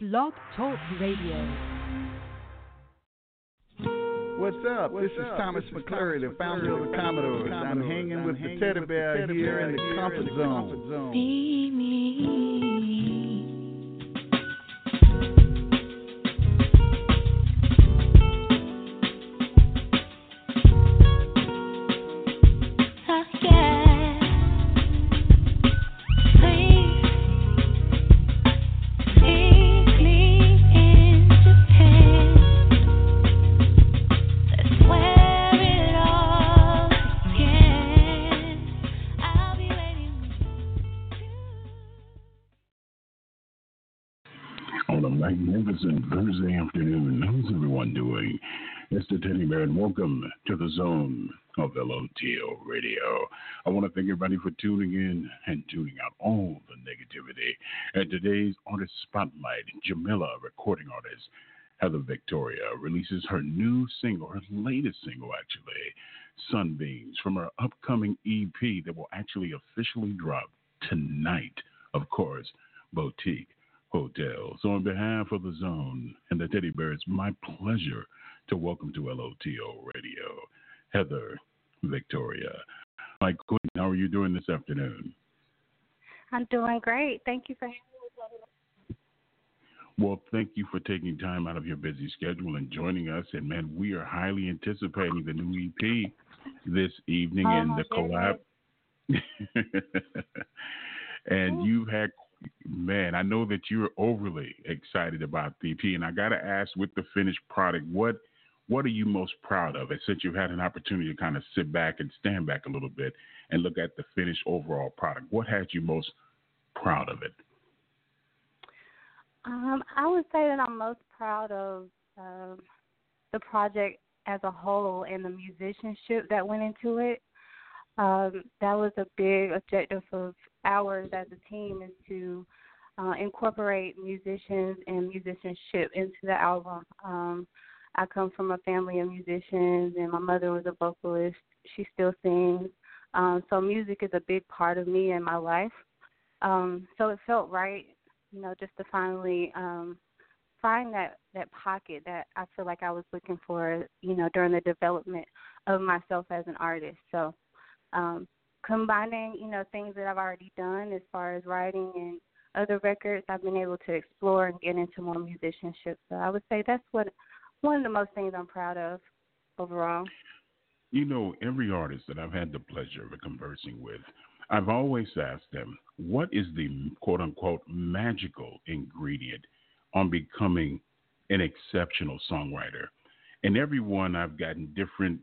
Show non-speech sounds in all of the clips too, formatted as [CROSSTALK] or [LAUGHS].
Blog Talk Radio. What's up? What's this is up? Thomas This is McClure, the founder of the McClure, Commodores. I'm hanging I'm with the hanging teddy with the bear teddy here bear in the here in comfort the zone. comfort zone. Be Thursday afternoon. How's everyone doing? It's the Teddy Bear, and welcome to the zone of LOTL Radio. I want to thank everybody for tuning in and tuning out all the negativity. And today's artist spotlight, Jamla, recording artist Heather Victoria, releases her new single, her latest single actually, Sunbeams, from her upcoming EP that will actually officially drop tonight, of course, Boutique Hotel. So, on behalf of the Zone and the Teddy Bear, it's my pleasure to welcome to LOTL Radio Heather Victoria. Mike Quinn, how are you doing this afternoon? I'm doing great. Thank you for having me. Well, thank you for taking time out of your busy schedule and joining us. And man, we are highly anticipating the new EP this evening Oh, and the collab. [LAUGHS] and you've had, man, I know that you're overly excited about EP, and I got to ask, with the finished product, what what are you most proud of? And since you've had an opportunity to kind of sit back and stand back a little bit and look at the finished overall product, what has you most proud of it? Um, I would say that I'm most proud of the project as a whole and the musicianship that went into it. Um, that was a big objective of ours as a team is to uh, incorporate musicians and musicianship into the album. Um, I come from a family of musicians, and my mother was a vocalist. She still sings. Um, so music is a big part of me and my life. Um, so it felt right, you know, just to finally um, find that that pocket that I feel like I was looking for, you know, during the development of myself as an artist. So um, combining, you know, things that I've already done as far as writing and other records, I've been able to explore and get into more musicianship. So I would say that's what one of the most things I'm proud of overall. You know, every artist that I've had the pleasure of conversing with, I've always asked them, what is the quote unquote magical ingredient on becoming an exceptional songwriter? And everyone I've gotten different,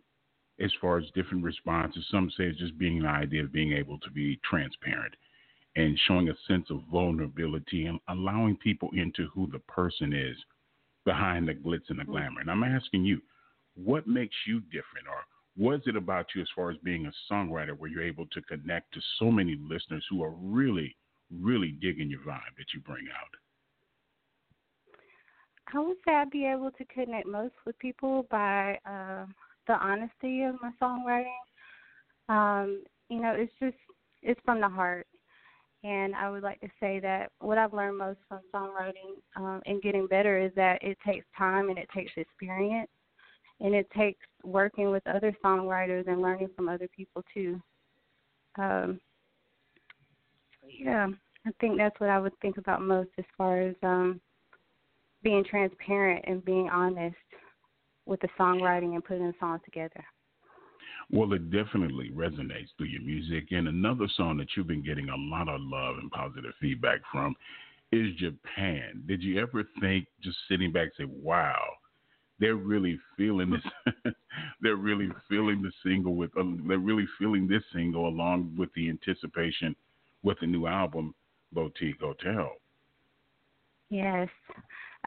as far as different responses. Some say it's just being an idea of being able to be transparent and showing a sense of vulnerability and allowing people into who the person is behind the glitz and the glamour. And I'm asking you, what makes you different, or what is it about you as far as being a songwriter where you're able to connect to so many listeners who are really, really digging your vibe that you bring out? I would say I'd be able to connect most with people by uh, the honesty of my songwriting. Um, you know, it's just it's from the heart, and I would like to say that what I've learned most from songwriting um, and getting better is that it takes time and it takes experience, and it takes working with other songwriters and learning from other people too. Um, yeah, I think that's what I would think about most as far as um, being transparent and being honest with the songwriting and putting the songs together. Well, it definitely resonates through your music. And another song that you've been getting a lot of love and positive feedback from is Japan. Did you ever think, just sitting back, say, wow, they're really feeling this? [LAUGHS] they're really feeling the single with, uh, they're really feeling this single along with the anticipation with the new album, Boutique Hotel. Yes.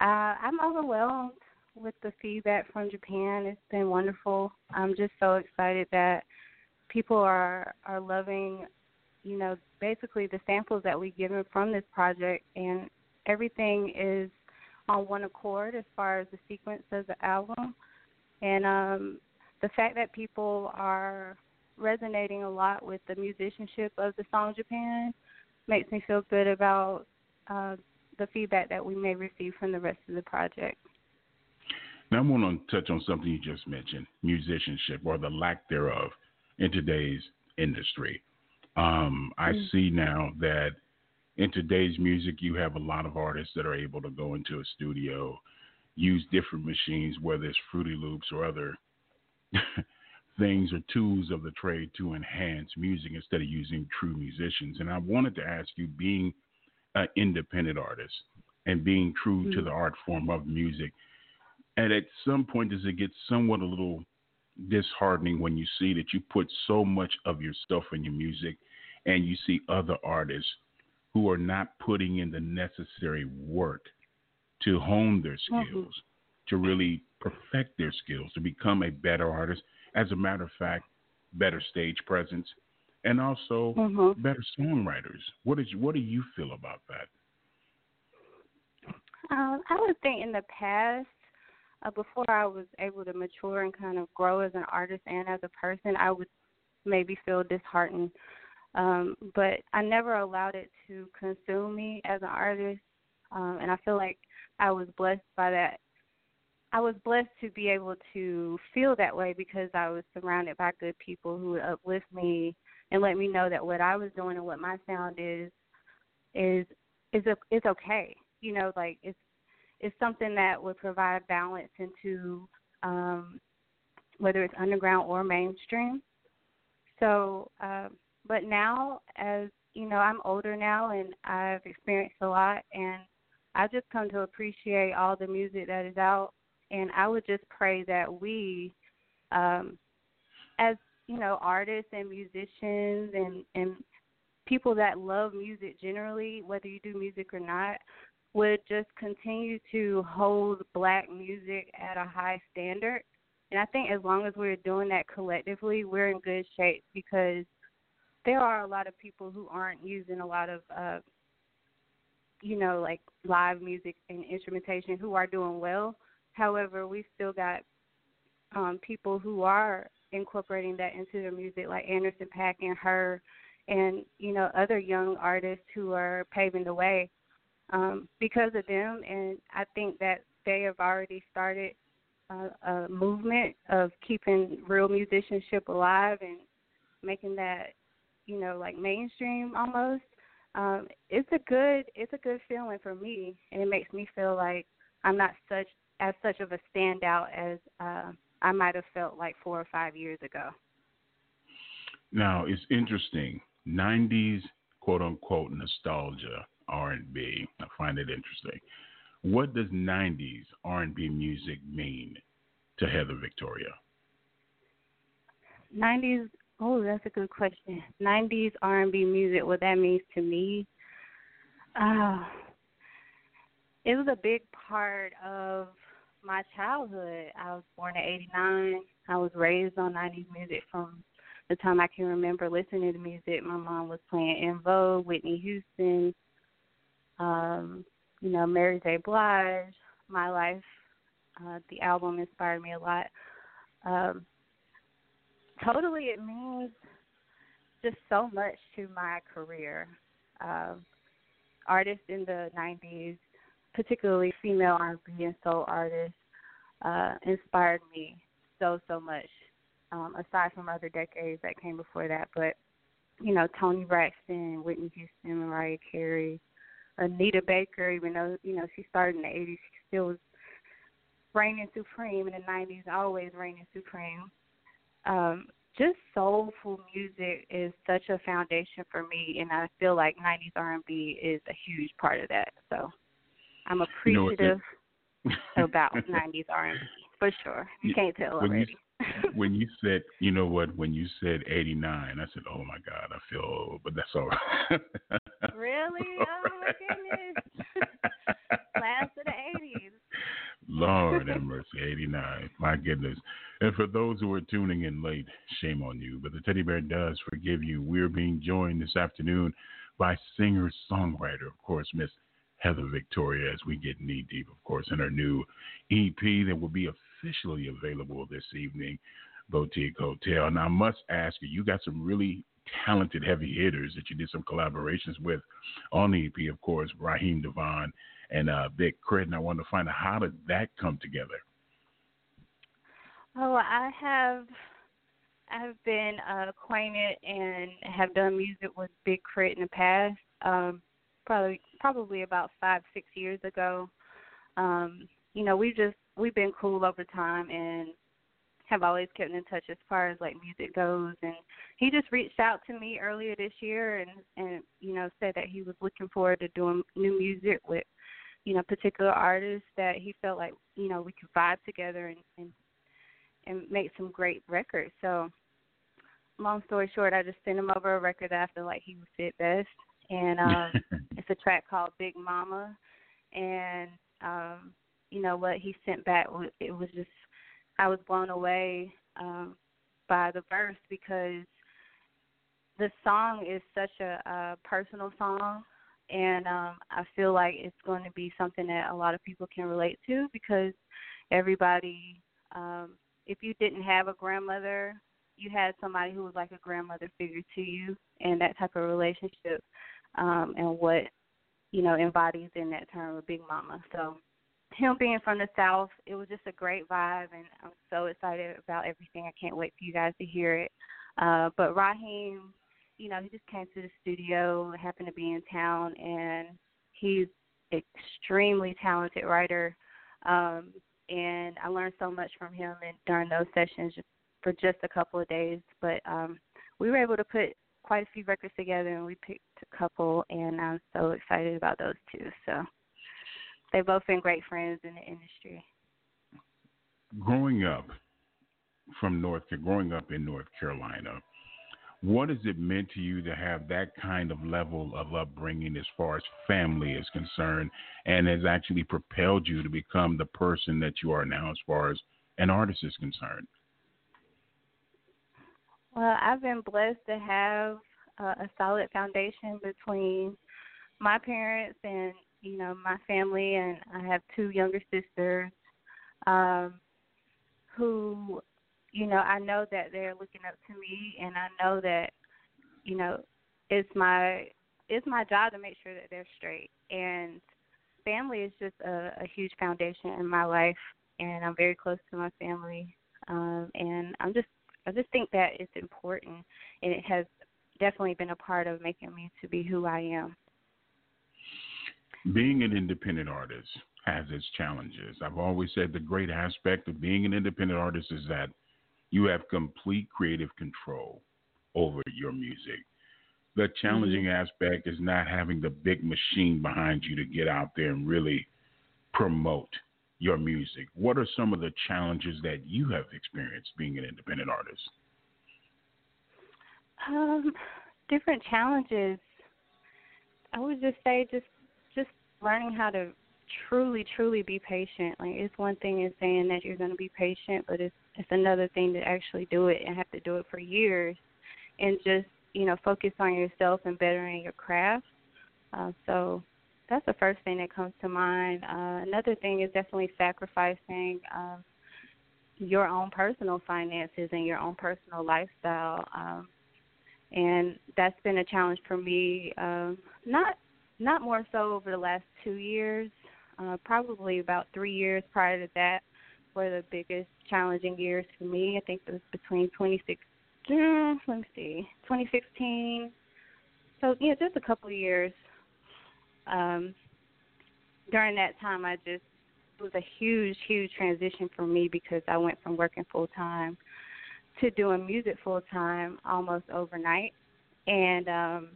Uh, I'm overwhelmed with the feedback from Japan. It's been wonderful. I'm just so excited that people are are loving, you know, basically the samples that we've given from this project and everything is on one accord as far as the sequence of the album. And um the fact that people are resonating a lot with the musicianship of the song Japan makes me feel good about uh the feedback that we may receive from the rest of the project. Now, I want to touch on something you just mentioned musicianship or the lack thereof in today's industry. Um, I Mm. see now that in today's music, you have a lot of artists that are able to go into a studio, use different machines, whether it's Fruity Loops or other [LAUGHS] things or tools of the trade to enhance music instead of using true musicians. And I wanted to ask you, being an independent artist and being true to Mhm. the art form of music, and at some point, does it get somewhat a little disheartening when you see that you put so much of yourself in your music and you see other artists who are not putting in the necessary work to hone their Mhm. skills, to really perfect their skills, to become a better artist. As a matter of fact, better stage presence, and also Mhm. better songwriters. What is what do you feel about that? Um, I would think in the past, uh, before I was able to mature and kind of grow as an artist and as a person, I would maybe feel disheartened. Um, but I never allowed it to consume me as an artist, um, and I feel like I was blessed by that. I was blessed to be able to feel that way because I was surrounded by good people who would uplift me and let me know that what I was doing and what my sound is is is a, is okay. You know, like it's it's something that would provide balance into um, whether it's underground or mainstream. So, uh, but now, as you know, I'm older now and I've experienced a lot, and I've just come to appreciate all the music that is out. And I would just pray that we, um, as you know, artists and musicians and and people that love music generally, whether you do music or not, would just continue to hold black music at a high standard. And I think as long as we're doing that collectively, we're in good shape because there are a lot of people who aren't using a lot of uh you know, like live music and instrumentation who are doing well. However, we still got um people who are incorporating that into their music like Anderson .Paak and her and, you know, other young artists who are paving the way um, because of them. And I think that they have already started a, a movement of keeping real musicianship alive and making that, you know, like mainstream almost. Um, it's a good it's a good feeling for me, and it makes me feel like I'm not such as such of a standout as uh, I might have felt like four or five years ago. Now it's interesting. '90s quote unquote nostalgia R&B. I find it interesting. What does '90s R&B music mean to Heather Victoria? 90s oh that's a good question 90s r&b music what that means to me uh it was a big part of my childhood i was born in 89 i was raised on 90s music from the time i can remember listening to music my mom was playing En Vogue whitney houston um you know mary j blige my life uh the album inspired me a lot um totally it means just so much to my career. Um, artists in the 90s, particularly female R&B and soul artists, uh, inspired me so so much. Um, aside from other decades that came before that, but you know Toni Braxton, Whitney Houston, Mariah Carey, Anita Baker. Even though you know she started in the 80s, she still was reigning supreme in the 90s, always reigning supreme um, just soulful music is such a foundation for me, and I feel like '90s R&B is a huge part of that. So I'm You know appreciative [LAUGHS] about '90s R&B for sure. You can't tell already. When you said, you know what, when you said 89, I said, oh my God, I feel old, but that's all right. [LAUGHS] really? Oh my goodness! [LAUGHS] Last of the '80s. Lord have mercy, 89. My goodness. And for those who are tuning in late, shame on you. But the teddy bear does forgive you. We're being joined this afternoon by singer songwriter, of course, Miss Heather Victoria, as we get knee deep, of course, in her new EP that will be officially available this evening, Boutique Hotel. And I must ask you, you got some really talented heavy hitters that you did some collaborations with on the EP, of course, Raheem DeVaughn and uh, Big K.R.I.T. And I wanted to find out how did that come together? Oh, I have I've been uh, acquainted and have done music with Big K.R.I.T. in the past. Um, probably probably about five six years ago. Um, you know, we just we've been cool over time and have always kept in touch as far as like music goes. And he just reached out to me earlier this year and and you know said that he was looking forward to doing new music with you know particular artists that he felt like you know we could vibe together and and and make some great records. So long story short i just sent him over a record that i feel like he would fit best. And [LAUGHS] um it's a track called big mama. And um you know what he sent back it was just I was blown away um, by the verse because the song is such a, a personal song, and um, I feel like it's going to be something that a lot of people can relate to because everybody, um, if you didn't have a grandmother, you had somebody who was like a grandmother figure to you, and that type of relationship, um, and what you know embodies in that term of big mama. So him being from the south, it was just a great vibe, and I'm so excited about everything. I can't wait for you guys to hear it. Uh, but Raheem, you know, he just came to the studio, happened to be in town, and he's extremely talented writer. Um, and I learned so much from him and during those sessions for just a couple of days. But um, we were able to put quite a few records together, and we picked a couple, and I'm so excited about those two. So they've both been great friends in the industry. Growing up from North, growing up in North Carolina, what has it meant to you to have that kind of level of upbringing as far as family is concerned, and has actually propelled you to become the person that you are now as far as an artist is concerned? Well, I've been blessed to have uh, a solid foundation between my parents and you know my family, and I have two younger sisters um, who, you know, I know that they're looking up to me, and I know that, you know, it's my it's my job to make sure that they're straight. And family is just a, a huge foundation in my life, and I'm very close to my family. Um, and I'm just I just think that it's important, and it has definitely been a part of making me to be who I am being an independent artist has its challenges. I've always said the great aspect of being an independent artist is that you have complete creative control over your music. The challenging mm-hmm. aspect is not having the big machine behind you to get out there and really promote your music. What are some of the challenges that you have experienced being an independent artist? Um, different challenges. I would just say just learning how to truly, truly be patient. Like it's one thing is saying that you're going to be patient, but it's it's another thing to actually do it and have to do it for years, and just you know focus on yourself and bettering your craft. Uh, so that's the first thing that comes to mind. Uh, another thing is definitely sacrificing um, your own personal finances and your own personal lifestyle. Um, and that's been a challenge for me. Um, not not more so over the last two years. Uh, probably about three years prior to that were the biggest challenging years for me. I think it was between 2016, let me see, 2016. So yeah, just a couple of years. Um, during that time, I just it was a huge, huge transition for me because I went from working full time to doing music full time almost overnight, and um,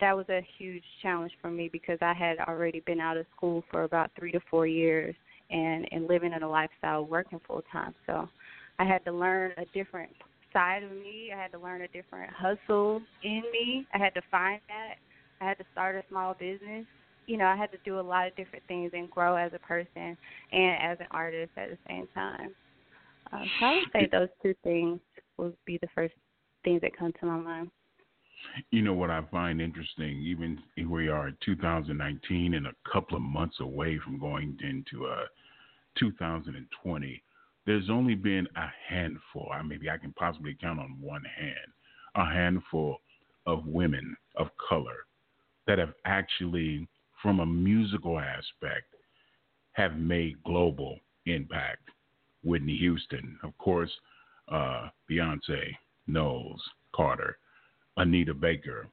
that was a huge challenge for me because I had already been out of school for about three to four years and and living in a lifestyle working full time. So I had to learn a different side of me. I had to learn a different hustle in me. I had to find that. I had to start a small business. You know, I had to do a lot of different things and grow as a person and as an artist at the same time. Um, so I would say those two things would be the first things that come to my mind. You know what I find interesting, even we are in 2019 and a couple of months away from going into uh, 2020, there's only been a handful, I maybe I can possibly count on one hand, a handful of women of color that have actually, from a musical aspect, have made global impact. Whitney Houston, of course, uh, Beyonce, Knowles, Carter, Anita Baker,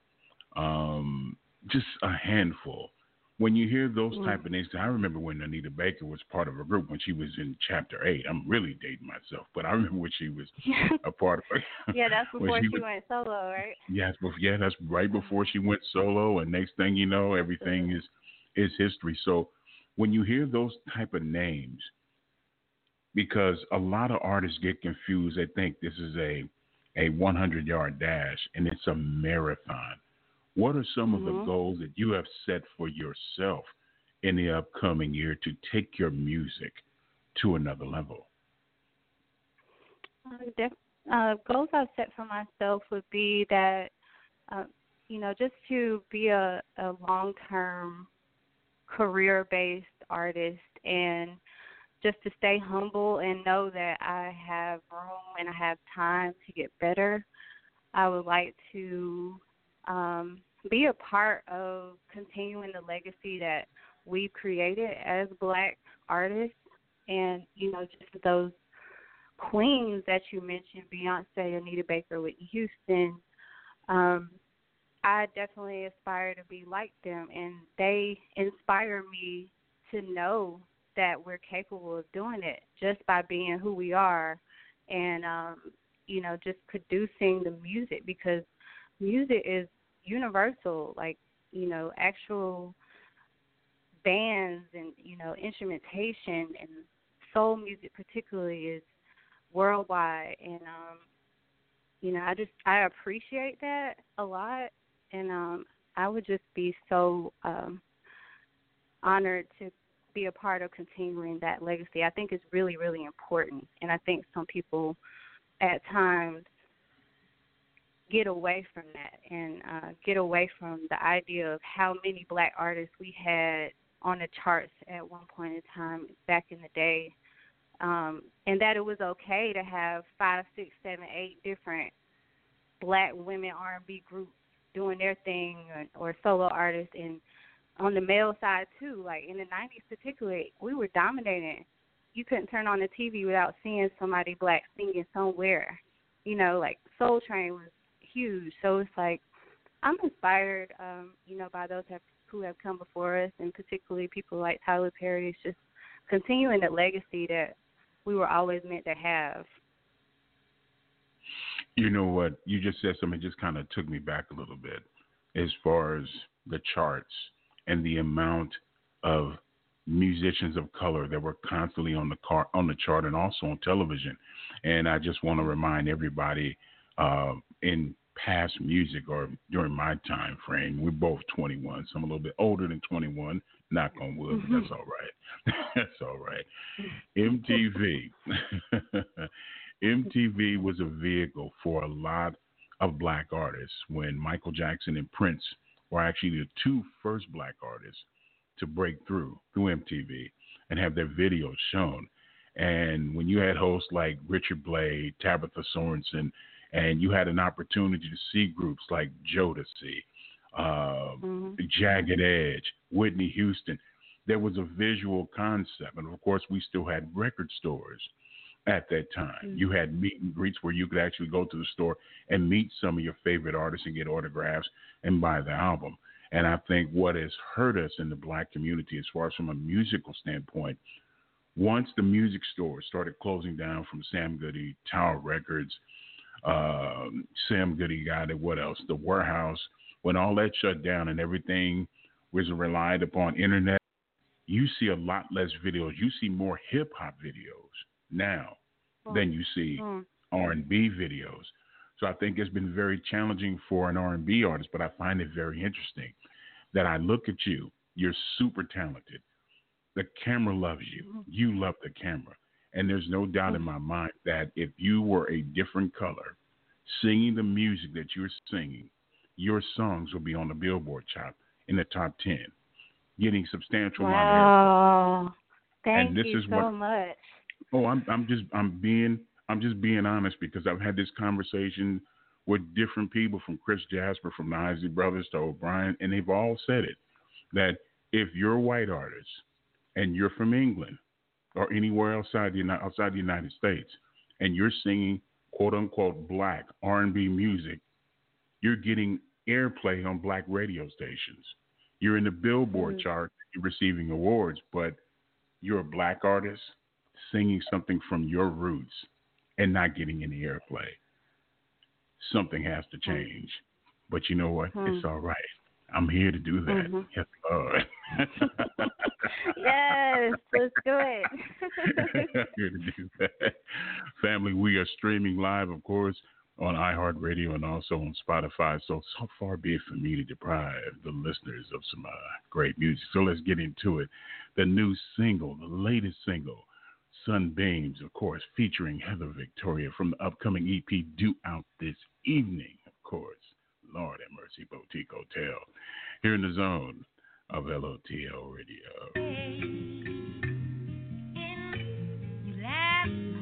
um, just a handful. When you hear those Mm. type of names, I remember when Anita Baker was part of a group when she was in Chapter Eight. I'm really dating myself, but I remember when she was [LAUGHS] a part of. [LAUGHS] yeah, that's before she she, was- went solo, right? Yes, bef- yeah, that's right before she went solo, and next thing you know, everything is is history. So when you hear those type of names, because a lot of artists get confused, they think this is a a 100 yard dash, and it's a marathon. What are some of the Mhm. goals that you have set for yourself in the upcoming year to take your music to another level? Uh, def- uh, goals I've set for myself would be that, uh, you know, just to be a, a long term career based artist and just to stay humble and know that I have room and I have time to get better. I would like to um, be a part of continuing the legacy that we've created as black artists and, you know, just those queens that you mentioned, Beyonce, Anita Baker, Whitney Houston, um, I definitely aspire to be like them, and they inspire me to know that we're capable of doing it just by being who we are, and um, you know, just producing the music because music is universal. Like you know, actual bands and you know instrumentation and soul music particularly is worldwide and um you know i just i appreciate that a lot and um i would just be so um honored to be a part of continuing that legacy i think it's really really important. And i think some people at times get away from that and uh get away from the idea of how many black artists we had on the charts at one point in time back in the day. Um, and that it was okay to have five, six, seven, eight different black women R and B groups doing their thing, or, or solo artists, and on the male side too. Like in the '90s, particularly, we were dominating. You couldn't turn on the TV without seeing somebody black singing somewhere. You know, like Soul Train was huge. So it's like I'm inspired, um, you know, by those have, who have come before us, and particularly people like Tyler Perry. It's just continuing the legacy that we were always meant to have. You know what? You just said something that just kind of took me back a little bit as far as the charts and the amount of musicians of color that were constantly on the car on the chart and also on television. And I just want to remind everybody uh, in past music or during my time frame, we're both 21. So I'm a little bit older than 21. Knock on wood, but that's all right. [LAUGHS] that's all right. MTV. [LAUGHS] MTV was a vehicle for a lot of black artists when Michael Jackson and Prince were actually the two first black artists to break through through MTV and have their videos shown. And when you had hosts like Richard Blade, Tabitha Sorensen, and you had an opportunity to see groups like Jodeci, uh, Mhm. Jagged Edge, Whitney Houston, there was a visual concept. And of course, we still had record stores at that time. Mhm. You had meet and greets where you could actually go to the store and meet some of your favorite artists and get autographs and buy the album. And I think what has hurt us in the black community, as far as from a musical standpoint, once the music stores started closing down from Sam Goody, Tower Records, um, Sam Goody got it, what else? The Warehouse, when all that shut down and everything was relied upon internet, you see a lot less videos. You see more hip hop videos now hmm. than you see Mm. R&B videos. So I think it's been very challenging for an R&B artist, but I find it very interesting that I look at you. You're super talented. The camera loves you. Hmm. You love the camera. And there's no doubt in hmm. my mind that if you were a different color, singing the music that you're singing, your songs will be on the Billboard chart in the top 10, getting substantial amount of airplay. Wow. Thank And this you is so what- much. Oh, I'm I'm just I'm being I'm just being honest because I've had this conversation with different people from Chris Jasper, from the Isley Brothers to O'Brien, and they've all said it that if you're a white artist and you're from England or anywhere outside the outside the United States, and you're singing quote unquote black R&B music, you're getting airplay on black radio stations. You're in the Billboard Mhm. chart, you're receiving awards, but you're a black artist singing something from your roots and not getting any airplay. Something has to change. But you know what? Hmm. It's all right. I'm here to do that. Mhm. Yes, Lord. [LAUGHS] yes, let's do it. [LAUGHS] Here to do that. Family, we are streaming live, of course, on iHeartRadio and also on Spotify. So, so far be it for me to deprive the listeners of some uh, great music. So let's get into it. The new single, the latest single, Sunbeams, of course, featuring Heather Victoria from the upcoming EP due out this evening, of course. Lord have mercy, Boutique Hotel. Here in the zone of LOTL Radio.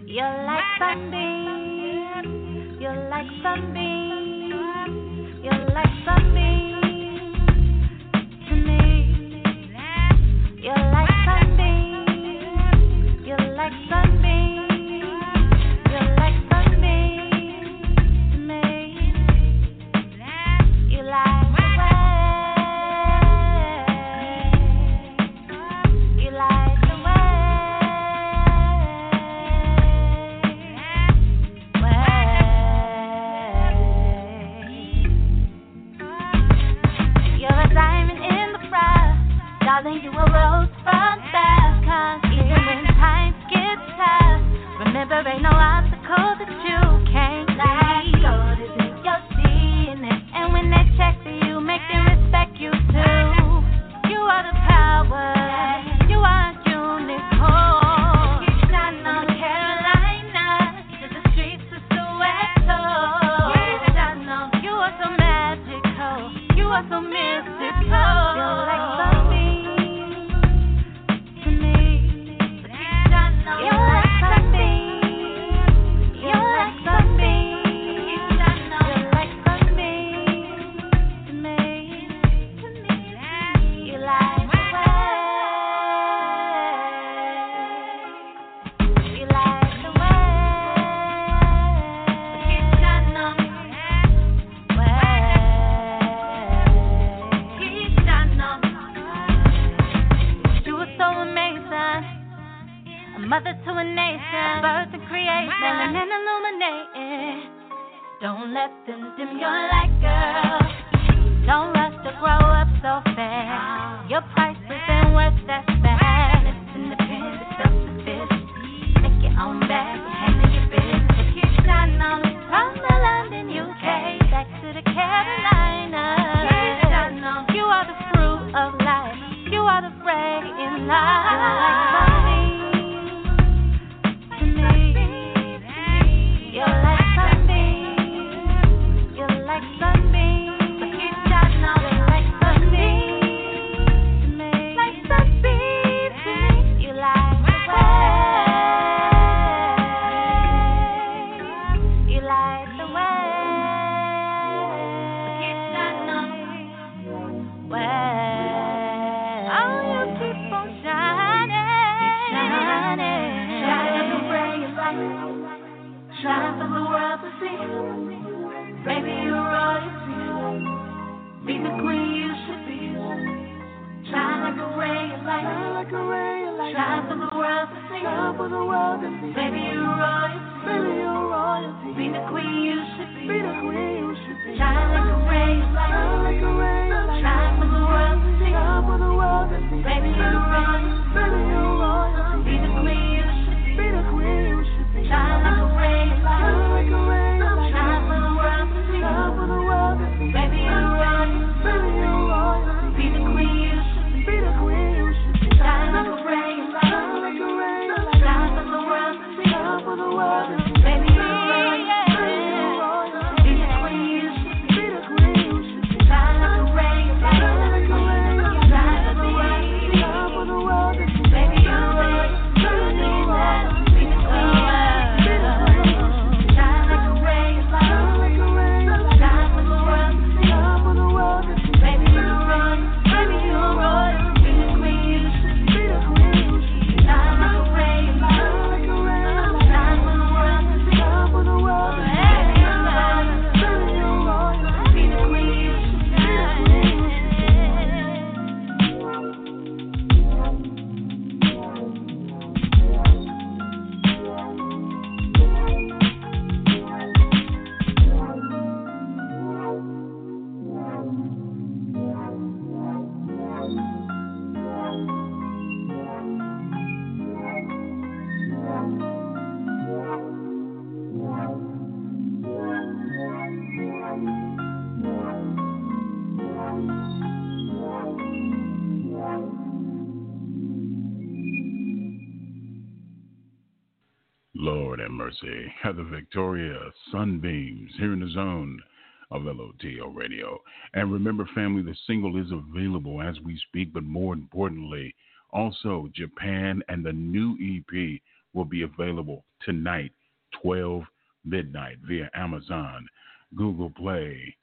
You're like sunbeam. You're like sunbeam. You're like sunbeam darling. You a rose from the Cause even when times get tough, remember ain't no obstacle that you can't leave. You're seeing it, and when they check for you, make them respect you too. You are the power. Mercy. Heather Victoria, Sunbeams, here in the zone of LOTL Radio. And remember, family, the single is available as we speak, but more importantly, also Japan and the new EP will be available tonight, 12 midnight, via Amazon, Google Play,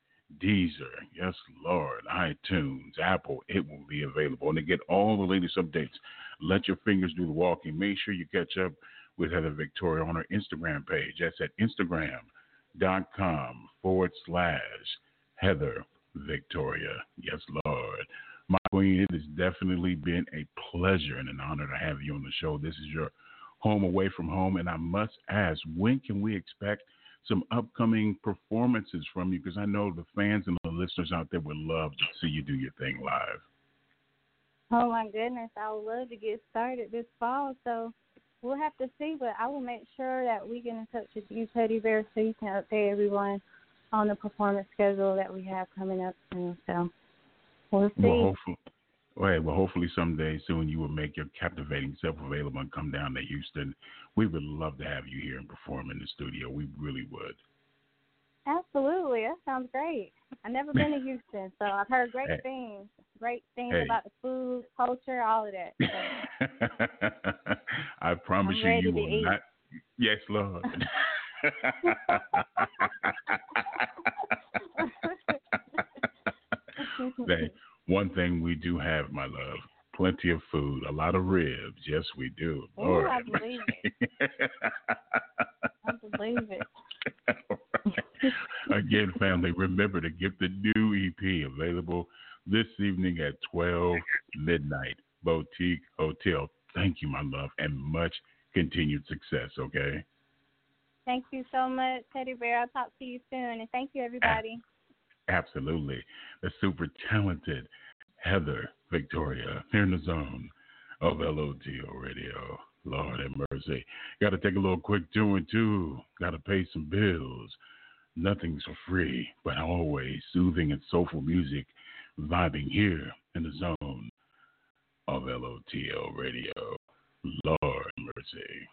Deezer, yes, Lord, iTunes, Apple, it will be available. And to get all the latest updates, let your fingers do the walking. Make sure you catch up with Heather Victoria on her Instagram page. That's at Instagram.com forward slash Heather Victoria. Yes, Lord. My queen, it has definitely been a pleasure and an honor to have you on the show. This is your home away from home. And I must ask, when can we expect some upcoming performances from you? Because I know the fans and the listeners out there would love to see you do your thing live. Oh my goodness, I would love to get started this fall. So we'll have to see, but I will make sure that we get in touch with you, Teddy Bear, so you can update everyone on the performance schedule that we have coming up soon. So we'll see. Well, hopefully, well, well, hopefully someday soon you will make your captivating self available and come down to Houston. We would love to have you here and perform in the studio. We really would. Absolutely, that sounds great. I've never been to Houston, so I've heard great hey. things. Great things hey. about the food, culture, all of that. So. [LAUGHS] I promise I'm you, you will eat. not. Yes, Lord. [LAUGHS] they, one thing we do have, my love, plenty of food, a lot of ribs. Yes, we do. Oh, Lord. I believe it. I believe it. [LAUGHS] [LAUGHS] Again, family, remember to get the new EP available this evening at 12 midnight. Boutique Hotel. Thank you, my love, and much continued success, okay? Thank you so much, Teddy Bear. I'll talk to you soon. And thank you, everybody. Absolutely. The super talented Heather Victoria here in the zone of LOTL Radio. Lord have mercy. Got to take a little quick two and two. Got to pay some bills. Nothing's for free, but always soothing and soulful music vibing here in the zone of LOTL Radio. Lord mercy.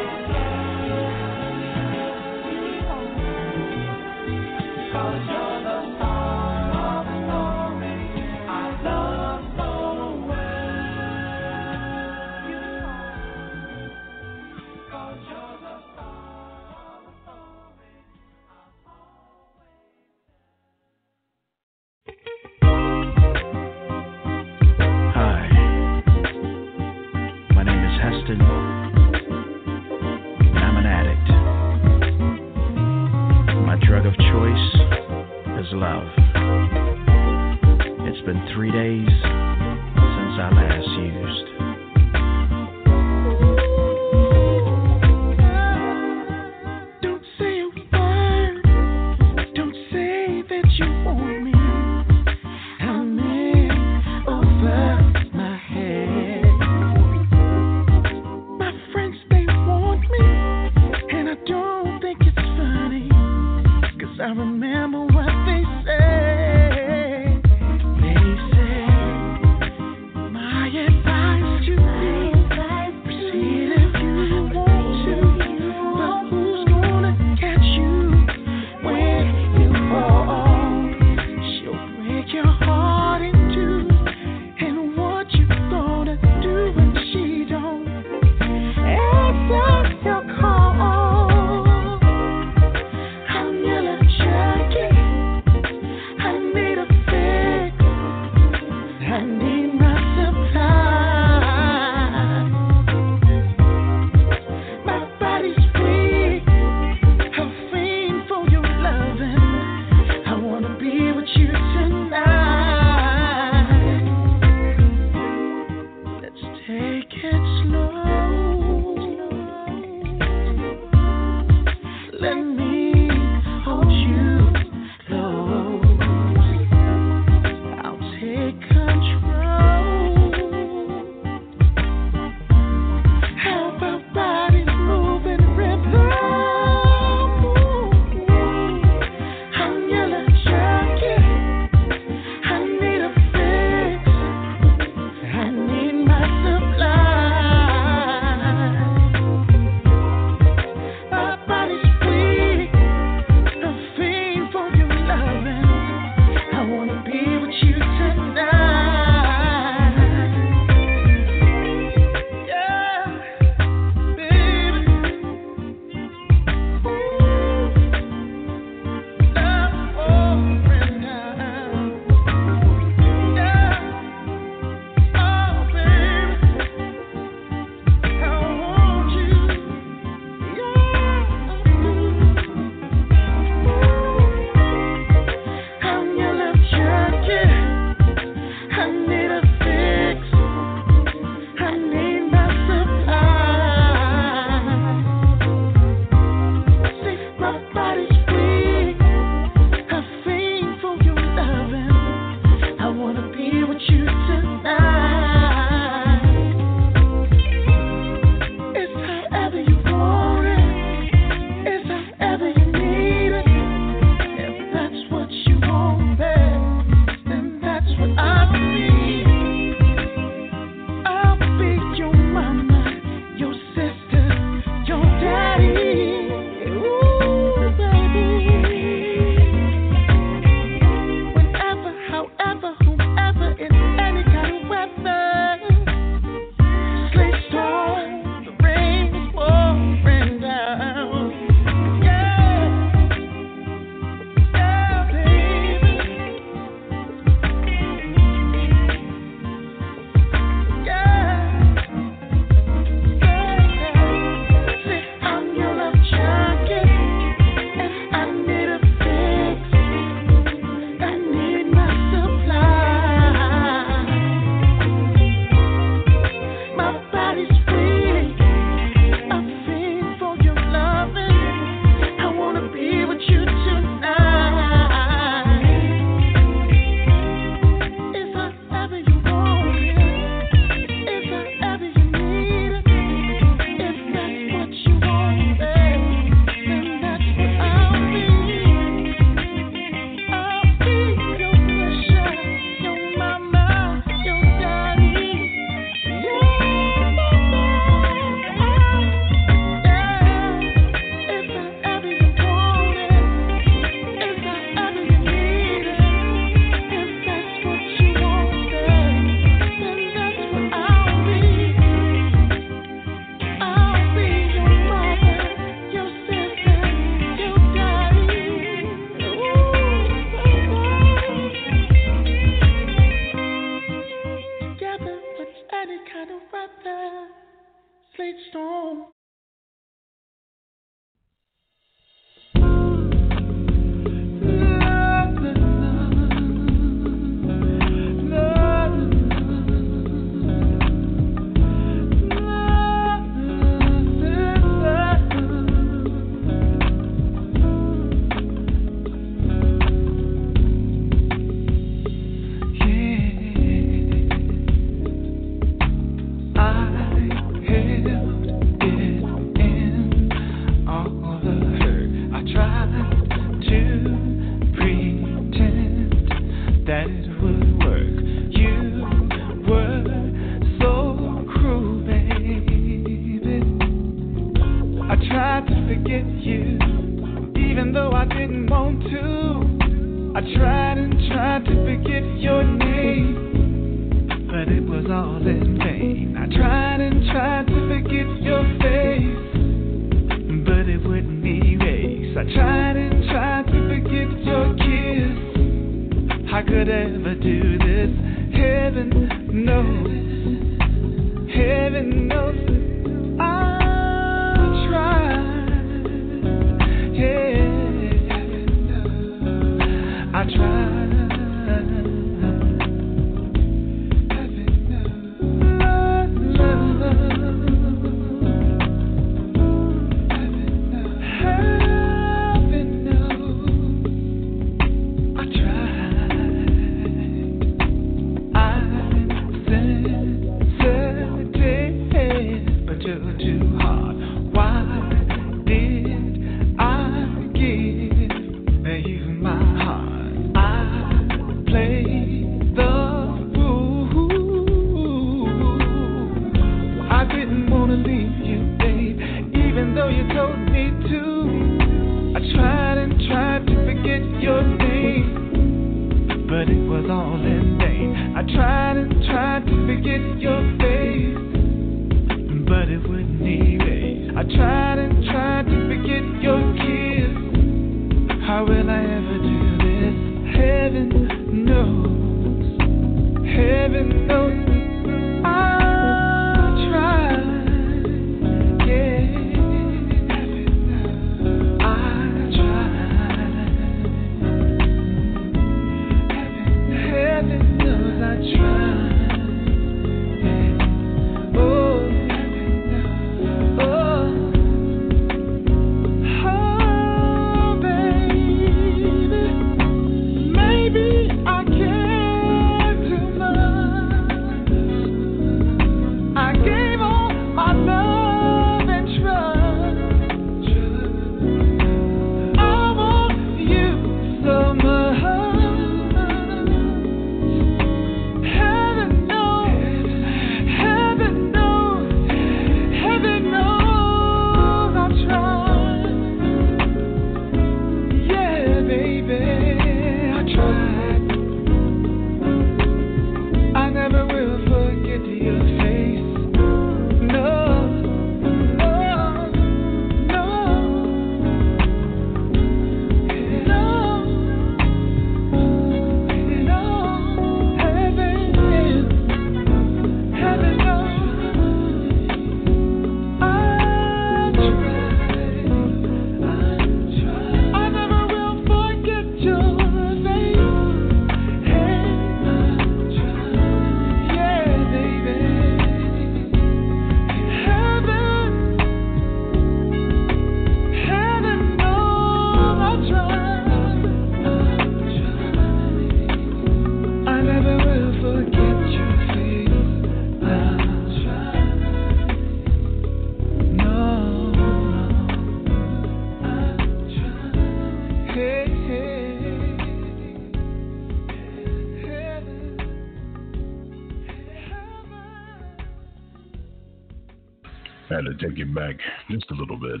Back just a little bit.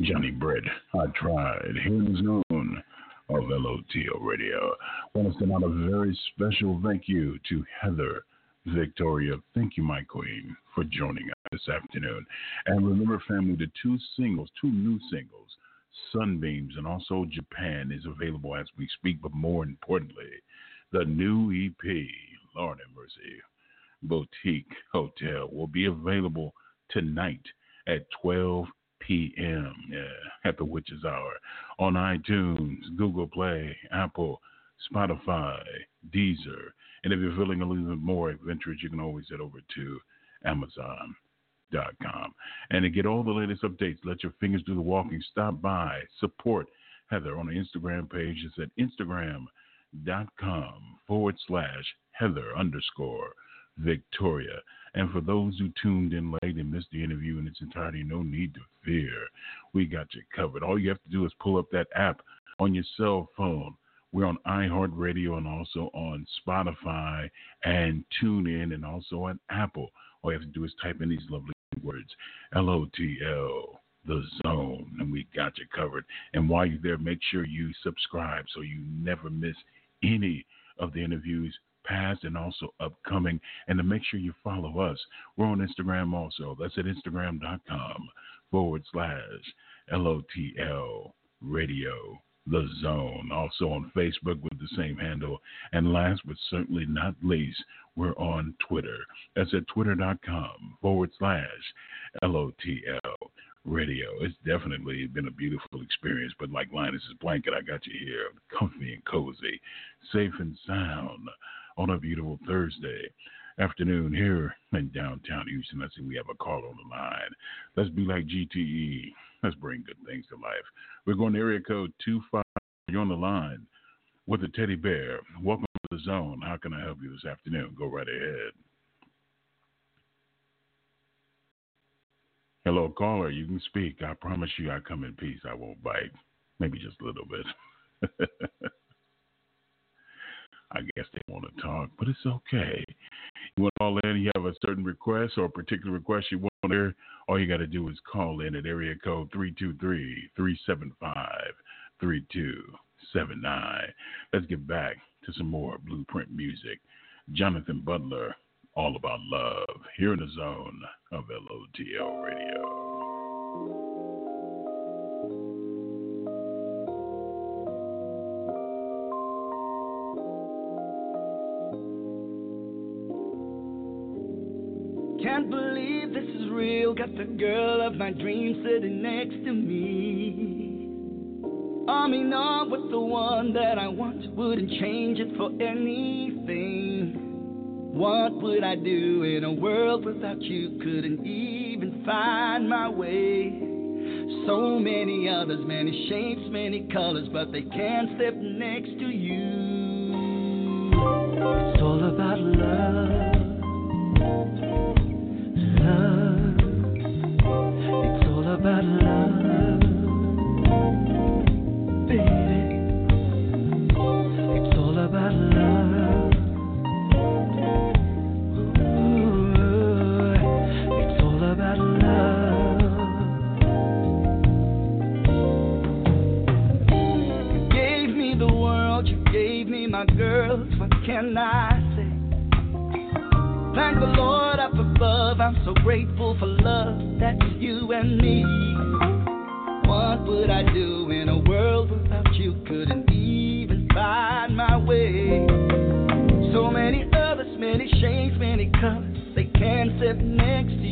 Johnny Brett, I tried. Here in the zone of LOTL Radio. Want to send out a very special thank you to Heather Victoria. Thank you, my queen, for joining us this afternoon. And remember, family, the two singles, two new singles, Sunbeams and also Japan, is available as we speak. But more importantly, the new EP, Lord have mercy, Boutique Hotel, will be available tonight at 12 p.m. Yeah, at the Witch's Hour on iTunes, Google Play, Apple, Spotify, Deezer. And if you're feeling a little bit more adventurous, you can always head over to Amazon.com. And to get all the latest updates, let your fingers do the walking. Stop by, support Heather on the Instagram page. It's at Instagram.com forward slash Heather underscore Victoria. And for those who tuned in late and missed the interview in its entirety, no need to fear. We got you covered. All you have to do is pull up that app on your cell phone. We're on iHeartRadio and also on Spotify and TuneIn and also on Apple. All you have to do is type in these lovely words L O T L the zone, and we got you covered. And while you're there, make sure you subscribe so you never miss any of the interviews past and also upcoming. And to make sure you follow us, we're on Instagram also. That's at instagram.com forward slash LOTL radio the zone. Also on Facebook with the same handle. And last but certainly not least, we're on Twitter. That's at twitter.com forward slash LOTL radio. It's definitely been a beautiful experience. But like Linus's blanket, I got you here, comfy and cozy, safe and sound on a beautiful Thursday afternoon here in downtown Houston. I see we have a call on the line. Let's be like GTE. Let's bring good things to life. We're going to area code 25. You're on the line with the teddy bear. Welcome to the zone. How can I help you this afternoon? Go right ahead. Hello, caller. You can speak. I promise you I come in peace. I won't bite. Maybe just a little bit. [LAUGHS] I guess they want to talk, but it's okay. You want to call in, you have a certain request or a particular request you want to hear, all you got to do is call in at area code 323 375 3279. Let's get back to some more blueprint music. Jonathan Butler, All About Love, here in the zone of LOTL Radio. Got the girl of my dreams sitting next to me. Arming up with the one that I want. Wouldn't change it for anything. What would I do in a world without you? Couldn't even find my way. So many others, many shapes, many colors, but they can't step next to you. It's all about love love. Can I say? Thank the Lord up above. I'm so grateful for love. That's you and me. What would I do in a world without you? Couldn't even find my way. So many others, many shades, many colors. They can't sit next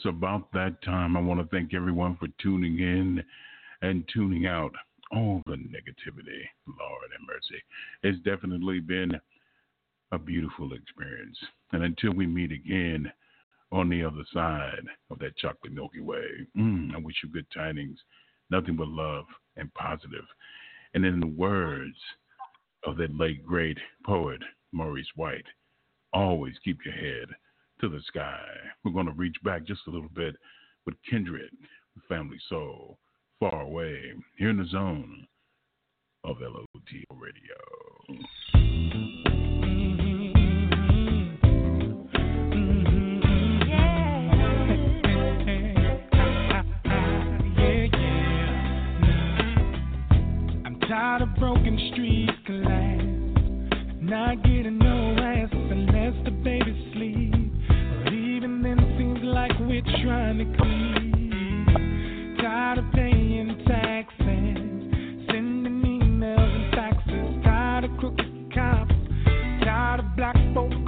it's about that time. I want to thank everyone for tuning in and tuning out. All the negativity, Lord have mercy. It's definitely been a beautiful experience. And until we meet again on the other side of that chocolate Milky Way, mm, I wish you good tidings, nothing but love and positive. And in the words of that late great poet, Maurice White, always keep your head to the sky. We're going to reach back just a little bit with Kindred, Family Soul, Far Away, here in the zone of LOTL Radio. Tired of broken streets collide, not getting nowhere. trying to clean. Tired of paying taxes, sending emails and faxes. Tired of crooked cops, tired of black folks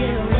you.